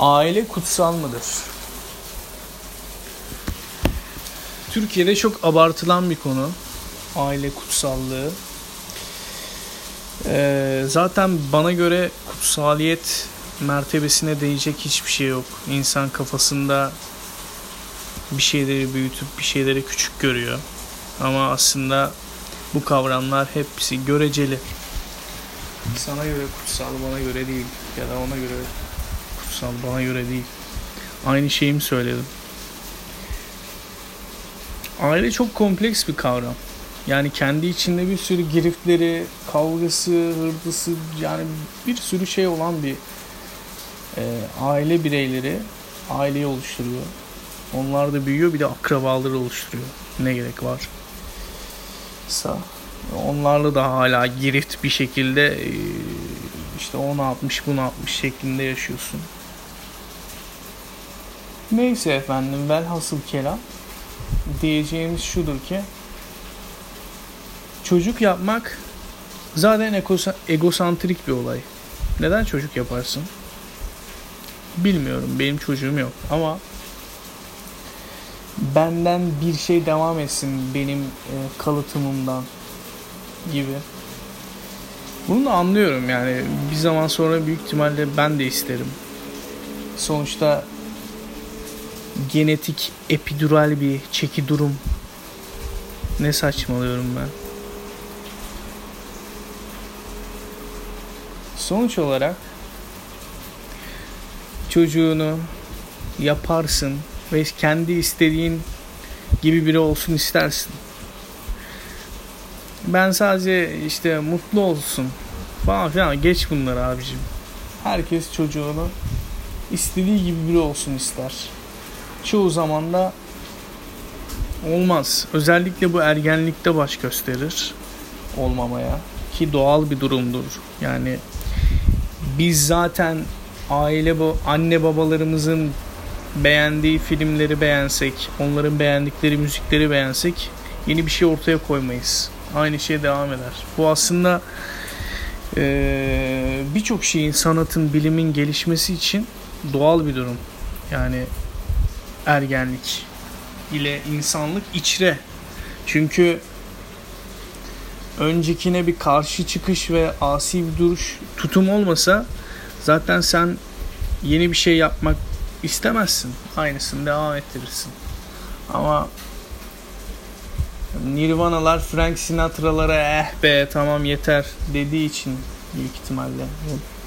Aile kutsal mıdır? Türkiye'de çok abartılan bir konu. Aile kutsallığı. Ee, zaten bana göre kutsaliyet mertebesine değecek hiçbir şey yok. İnsan kafasında bir şeyleri büyütüp bir şeyleri küçük görüyor. Ama aslında bu kavramlar hepsi göreceli. Sana göre kutsal, bana göre değil. Ya da ona göre kutsal, bana göre değil. Aynı şeyi mi söyledim? Aile çok kompleks bir kavram. Yani kendi içinde bir sürü giriftleri, kavgası, hırdısı yani bir sürü şey olan bir e, aile bireyleri aileyi oluşturuyor. Onlar da büyüyor bir de akrabaları oluşturuyor. Ne gerek var? Sa onlarla da hala girift bir şekilde e, işte onu atmış bunu atmış şeklinde yaşıyorsun. Neyse efendim velhasıl kelam diyeceğimiz şudur ki çocuk yapmak zaten egosantrik bir olay. Neden çocuk yaparsın? Bilmiyorum. Benim çocuğum yok ama benden bir şey devam etsin benim e, kalıtımımdan gibi. Bunu da anlıyorum yani bir zaman sonra büyük ihtimalle ben de isterim. Sonuçta genetik epidural bir çeki durum. Ne saçmalıyorum ben. Sonuç olarak çocuğunu yaparsın ve kendi istediğin gibi biri olsun istersin. Ben sadece işte mutlu olsun falan filan geç bunları abicim. Herkes çocuğunu istediği gibi biri olsun ister. Çoğu zaman da olmaz. Özellikle bu ergenlikte baş gösterir olmamaya ki doğal bir durumdur. Yani biz zaten aile bu anne babalarımızın beğendiği filmleri beğensek, onların beğendikleri müzikleri beğensek yeni bir şey ortaya koymayız. Aynı şey devam eder. Bu aslında e, birçok şeyin, sanatın, bilimin gelişmesi için doğal bir durum. Yani ergenlik ile insanlık içre. Çünkü öncekine bir karşı çıkış ve asi bir duruş tutum olmasa zaten sen yeni bir şey yapmak istemezsin. Aynısını devam ettirirsin. Ama Nirvana'lar Frank Sinatra'lara eh be tamam yeter dediği için büyük ihtimalle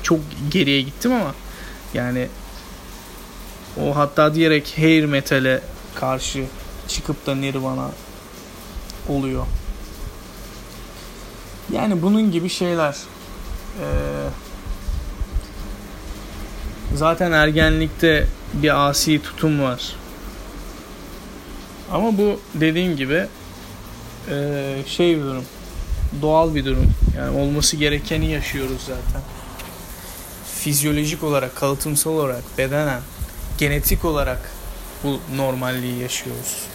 çok geriye gittim ama yani o hatta diyerek hair metal'e karşı çıkıp da Nirvana oluyor. Yani bunun gibi şeyler. Ee, zaten ergenlikte bir asi tutum var. Ama bu dediğim gibi e, şey bir durum. Doğal bir durum. Yani olması gerekeni yaşıyoruz zaten. Fizyolojik olarak, kalıtımsal olarak, bedenen, genetik olarak bu normalliği yaşıyoruz.